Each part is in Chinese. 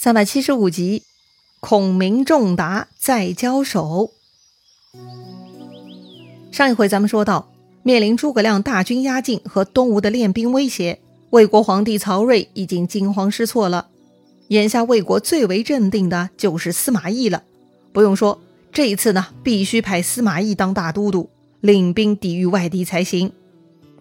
三百七十五集，孔明仲达再交手。上一回咱们说到，面临诸葛亮大军压境和东吴的练兵威胁，魏国皇帝曹睿已经惊慌失措了。眼下魏国最为镇定的就是司马懿了。不用说，这一次呢，必须派司马懿当大都督，领兵抵御外敌才行。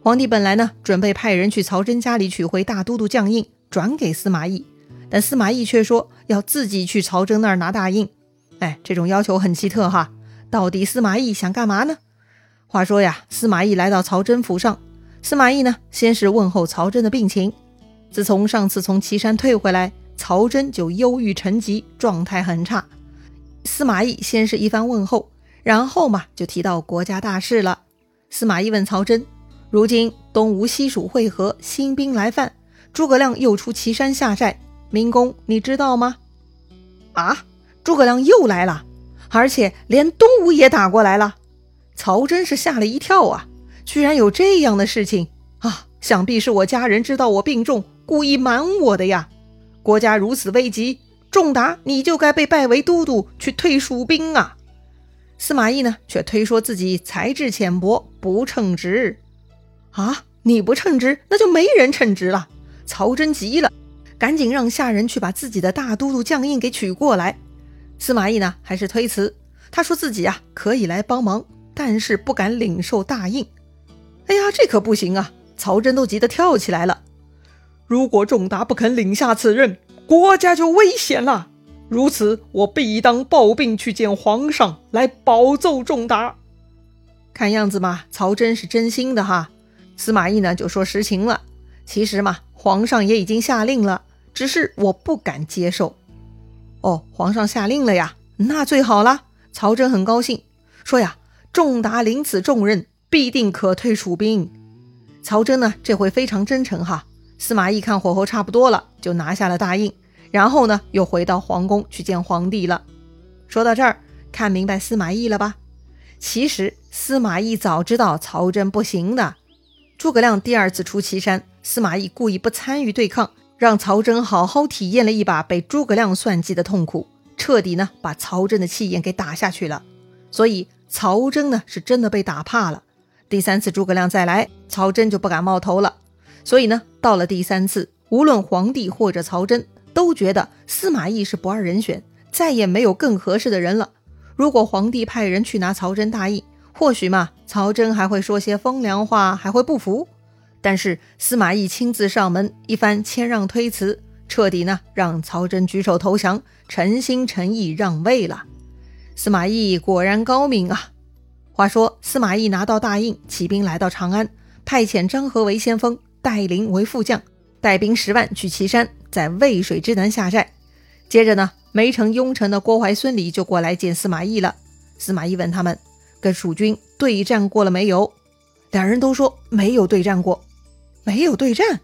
皇帝本来呢，准备派人去曹真家里取回大都督将印，转给司马懿。但司马懿却说要自己去曹真那儿拿大印，哎，这种要求很奇特哈。到底司马懿想干嘛呢？话说呀，司马懿来到曹真府上，司马懿呢先是问候曹真的病情。自从上次从岐山退回来，曹真就忧郁成疾，状态很差。司马懿先是一番问候，然后嘛就提到国家大事了。司马懿问曹真：如今东吴西蜀会合，新兵来犯，诸葛亮又出岐山下寨。明公，你知道吗？啊，诸葛亮又来了，而且连东吴也打过来了。曹真是吓了一跳啊！居然有这样的事情啊！想必是我家人知道我病重，故意瞒我的呀。国家如此危急，仲达你就该被拜为都督，去退蜀兵啊！司马懿呢，却推说自己才智浅薄，不称职。啊，你不称职，那就没人称职了。曹真急了。赶紧让下人去把自己的大都督将印给取过来。司马懿呢，还是推辞。他说自己啊可以来帮忙，但是不敢领受大印。哎呀，这可不行啊！曹真都急得跳起来了。如果仲达不肯领下此任，国家就危险了。如此，我必当抱病去见皇上，来保奏仲达。看样子嘛，曹真是真心的哈。司马懿呢，就说实情了。其实嘛，皇上也已经下令了。只是我不敢接受。哦，皇上下令了呀，那最好了。曹真很高兴，说呀：“仲达领此重任，必定可退蜀兵。”曹真呢，这回非常真诚哈。司马懿看火候差不多了，就拿下了大印，然后呢，又回到皇宫去见皇帝了。说到这儿，看明白司马懿了吧？其实司马懿早知道曹真不行的。诸葛亮第二次出祁山，司马懿故意不参与对抗。让曹真好好体验了一把被诸葛亮算计的痛苦，彻底呢把曹真的气焰给打下去了。所以曹真呢是真的被打怕了。第三次诸葛亮再来，曹真就不敢冒头了。所以呢，到了第三次，无论皇帝或者曹真都觉得司马懿是不二人选，再也没有更合适的人了。如果皇帝派人去拿曹真大印，或许嘛，曹真还会说些风凉话，还会不服。但是司马懿亲自上门，一番谦让推辞，彻底呢让曹真举手投降，诚心诚意让位了。司马懿果然高明啊！话说司马懿拿到大印，起兵来到长安，派遣张合为先锋，戴陵为副将，带兵十万去岐山，在渭水之南下寨。接着呢，梅城雍城的郭淮、孙礼就过来见司马懿了。司马懿问他们，跟蜀军对战过了没有？两人都说没有对战过。没有对战，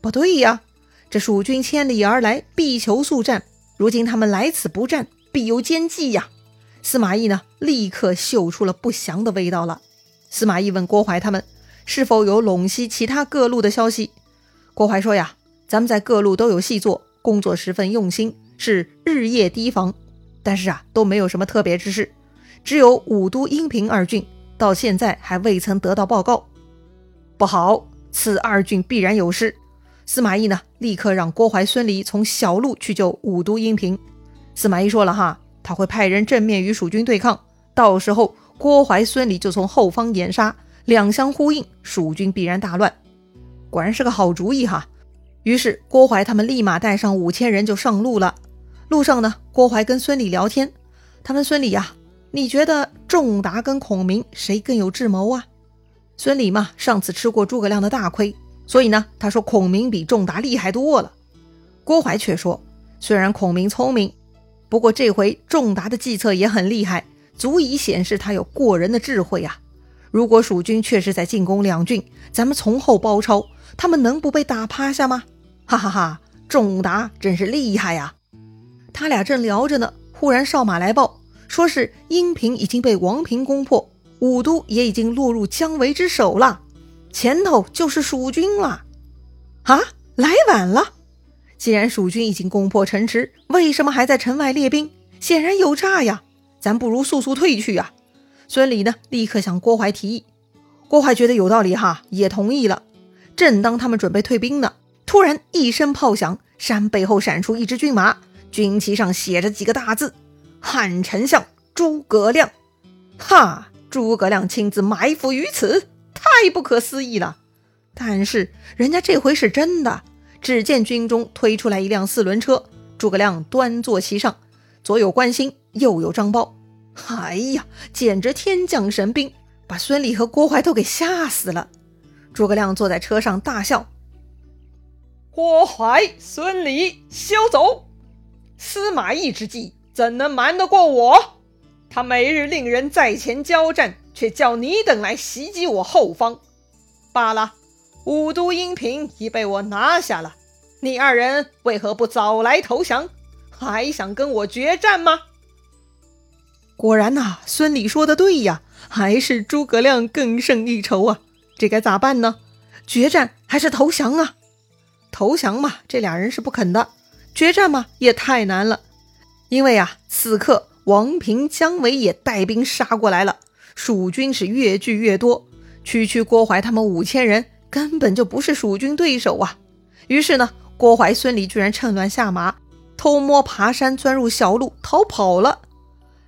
不对呀！这蜀军千里而来，必求速战。如今他们来此不战，必有奸计呀！司马懿呢，立刻嗅出了不祥的味道了。司马懿问郭淮他们，是否有陇西其他各路的消息？郭淮说呀，咱们在各路都有细作，工作十分用心，是日夜提防，但是啊，都没有什么特别之事。只有武都、阴平二郡，到现在还未曾得到报告。不好！此二郡必然有事。司马懿呢，立刻让郭淮、孙离从小路去救武都、阴平。司马懿说了哈，他会派人正面与蜀军对抗，到时候郭淮、孙离就从后方掩杀，两相呼应，蜀军必然大乱。果然是个好主意哈。于是郭淮他们立马带上五千人就上路了。路上呢，郭淮跟孙礼聊天，他问孙礼呀：“你觉得仲达跟孔明谁更有智谋啊？”孙礼嘛，上次吃过诸葛亮的大亏，所以呢，他说孔明比仲达厉害多了。郭淮却说，虽然孔明聪明，不过这回仲达的计策也很厉害，足以显示他有过人的智慧啊。如果蜀军确实在进攻两郡，咱们从后包抄，他们能不被打趴下吗？哈哈哈，仲达真是厉害呀！他俩正聊着呢，忽然哨马来报，说是阴平已经被王平攻破。武都也已经落入姜维之手了，前头就是蜀军了。啊，来晚了！既然蜀军已经攻破城池，为什么还在城外列兵？显然有诈呀！咱不如速速退去啊！孙礼呢，立刻向郭淮提议。郭淮觉得有道理哈，也同意了。正当他们准备退兵呢，突然一声炮响，山背后闪出一支军马，军旗上写着几个大字：“汉丞相诸葛亮。”哈！诸葛亮亲自埋伏于此，太不可思议了。但是人家这回是真的。只见军中推出来一辆四轮车，诸葛亮端坐其上，左有关兴，右有张苞。哎呀，简直天降神兵，把孙礼和郭淮都给吓死了。诸葛亮坐在车上大笑：“郭淮、孙礼，休走！司马懿之计怎能瞒得过我？他每日令人在前交战，却叫你等来袭击我后方。罢了。”武都阴平已被我拿下了，你二人为何不早来投降？还想跟我决战吗？果然呐，孙礼说的对呀，还是诸葛亮更胜一筹啊！这该咋办呢？决战还是投降啊？投降嘛，这俩人是不肯的；决战嘛，也太难了。因为啊，此刻王平、姜维也带兵杀过来了，蜀军是越聚越多，区区郭淮他们五千人。根本就不是蜀军对手啊！于是呢，郭淮、孙礼居然趁乱下马，偷摸爬山，钻入小路逃跑了。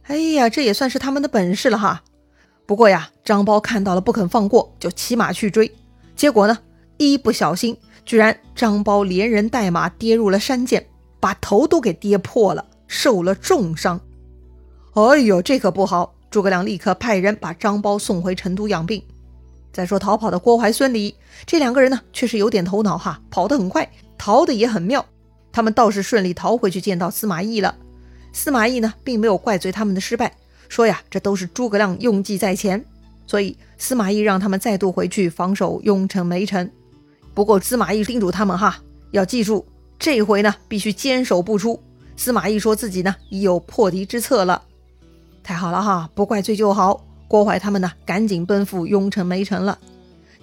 哎呀，这也算是他们的本事了哈。不过呀，张苞看到了不肯放过，就骑马去追。结果呢，一不小心，居然张苞连人带马跌入了山涧，把头都给跌破了，受了重伤。哎呦，这可不好！诸葛亮立刻派人把张苞送回成都养病。再说逃跑的郭淮、孙礼这两个人呢，确实有点头脑哈，跑得很快，逃得也很妙。他们倒是顺利逃回去见到司马懿了。司马懿呢，并没有怪罪他们的失败，说呀，这都是诸葛亮用计在前，所以司马懿让他们再度回去防守雍城、梅城。不过司马懿叮嘱他们哈，要记住这回呢，必须坚守不出。司马懿说自己呢，已有破敌之策了。太好了哈，不怪罪就好。郭淮他们呢，赶紧奔赴雍城、梅城了。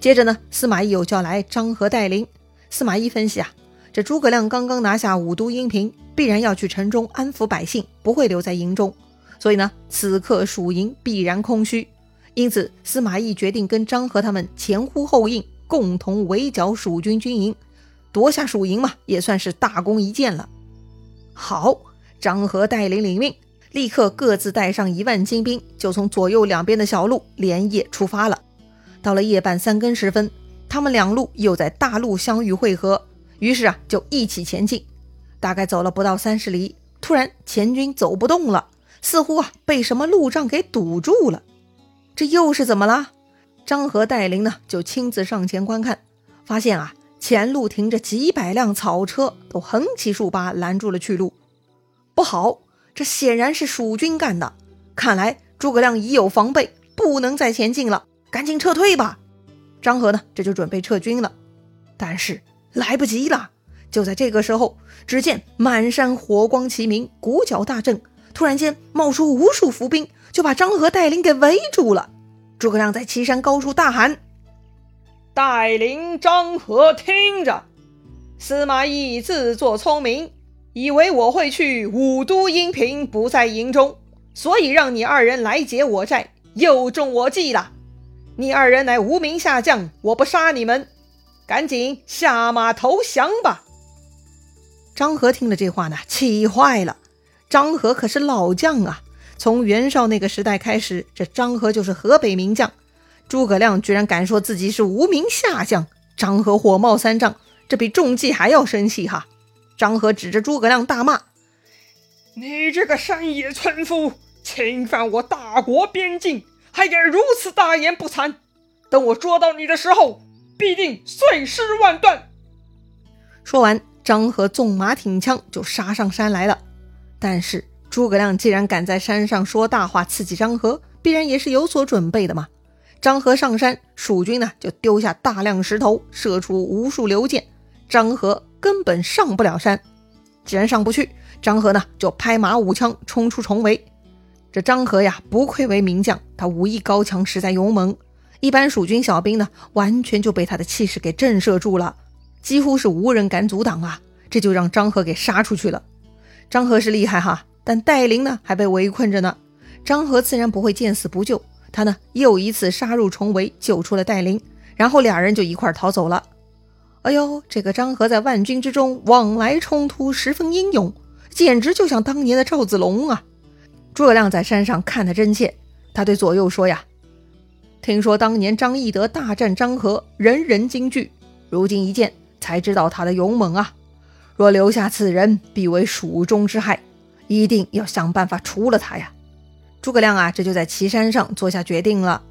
接着呢，司马懿又叫来张合带领。司马懿分析啊，这诸葛亮刚刚拿下武都、阴平，必然要去城中安抚百姓，不会留在营中。所以呢，此刻蜀营必然空虚。因此，司马懿决定跟张合他们前呼后应，共同围剿蜀军军营，夺下蜀营嘛，也算是大功一件了。好，张合带领领命。立刻各自带上一万精兵，就从左右两边的小路连夜出发了。到了夜半三更时分，他们两路又在大路相遇汇合，于是啊，就一起前进。大概走了不到三十里，突然前军走不动了，似乎啊被什么路障给堵住了。这又是怎么了？张合带领呢，就亲自上前观看，发现啊前路停着几百辆草车，都横七竖八拦住了去路。不好！这显然是蜀军干的，看来诸葛亮已有防备，不能再前进了，赶紧撤退吧。张合呢，这就准备撤军了，但是来不及了。就在这个时候，只见满山火光齐鸣，鼓角大震，突然间冒出无数伏兵，就把张合带领给围住了。诸葛亮在岐山高处大喊：“带领张合听着，司马懿自作聪明。”以为我会去武都阴平，不在营中，所以让你二人来劫我寨，又中我计了。你二人乃无名下将，我不杀你们，赶紧下马投降吧。张合听了这话呢，气坏了。张合可是老将啊，从袁绍那个时代开始，这张合就是河北名将。诸葛亮居然敢说自己是无名下将，张合火冒三丈，这比中计还要生气哈。张合指着诸葛亮大骂：“你这个山野村夫，侵犯我大国边境，还敢如此大言不惭！等我捉到你的时候，必定碎尸万段！”说完，张合纵马挺枪就杀上山来了。但是诸葛亮既然敢在山上说大话刺激张合，必然也是有所准备的嘛。张合上山，蜀军呢就丢下大量石头，射出无数流箭。张合。根本上不了山，既然上不去，张合呢就拍马舞枪冲出重围。这张合呀，不愧为名将，他武艺高强，实在勇猛。一般蜀军小兵呢，完全就被他的气势给震慑住了，几乎是无人敢阻挡啊！这就让张合给杀出去了。张合是厉害哈，但戴琳呢还被围困着呢。张合自然不会见死不救，他呢又一次杀入重围，救出了戴琳，然后俩人就一块逃走了。哎呦，这个张合在万军之中往来冲突，十分英勇，简直就像当年的赵子龙啊！诸葛亮在山上看得真切，他对左右说呀：“听说当年张翼德大战张合，人人惊惧，如今一见才知道他的勇猛啊！若留下此人，必为蜀中之害，一定要想办法除了他呀！”诸葛亮啊，这就在岐山上做下决定了。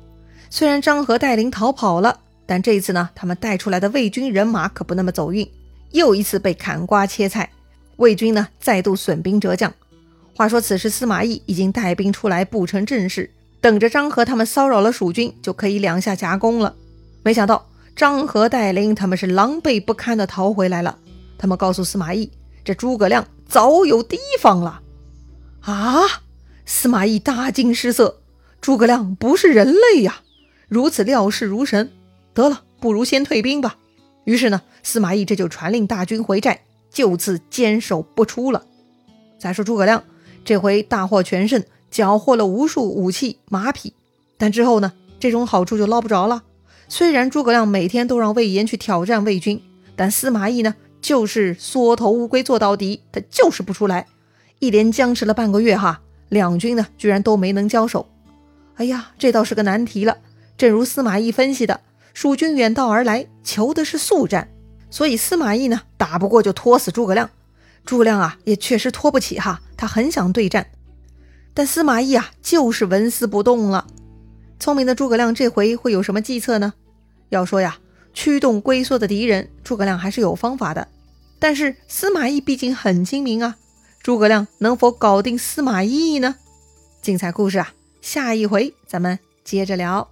虽然张合带领逃跑了。但这一次呢，他们带出来的魏军人马可不那么走运，又一次被砍瓜切菜。魏军呢，再度损兵折将。话说此时司马懿已经带兵出来布成阵势，等着张合他们骚扰了蜀军，就可以两下夹攻了。没想到张合带领他们是狼狈不堪的逃回来了。他们告诉司马懿，这诸葛亮早有提防了。啊！司马懿大惊失色，诸葛亮不是人类呀，如此料事如神。得了，不如先退兵吧。于是呢，司马懿这就传令大军回寨，就此坚守不出了。再说诸葛亮，这回大获全胜，缴获了无数武器马匹。但之后呢，这种好处就捞不着了。虽然诸葛亮每天都让魏延去挑战魏军，但司马懿呢，就是缩头乌龟坐到底，他就是不出来。一连僵持了半个月，哈，两军呢，居然都没能交手。哎呀，这倒是个难题了。正如司马懿分析的。蜀军远道而来，求的是速战，所以司马懿呢打不过就拖死诸葛亮。诸葛亮啊也确实拖不起哈，他很想对战，但司马懿啊就是纹丝不动了。聪明的诸葛亮这回会有什么计策呢？要说呀，驱动龟缩的敌人，诸葛亮还是有方法的。但是司马懿毕竟很精明啊，诸葛亮能否搞定司马懿呢？精彩故事啊，下一回咱们接着聊。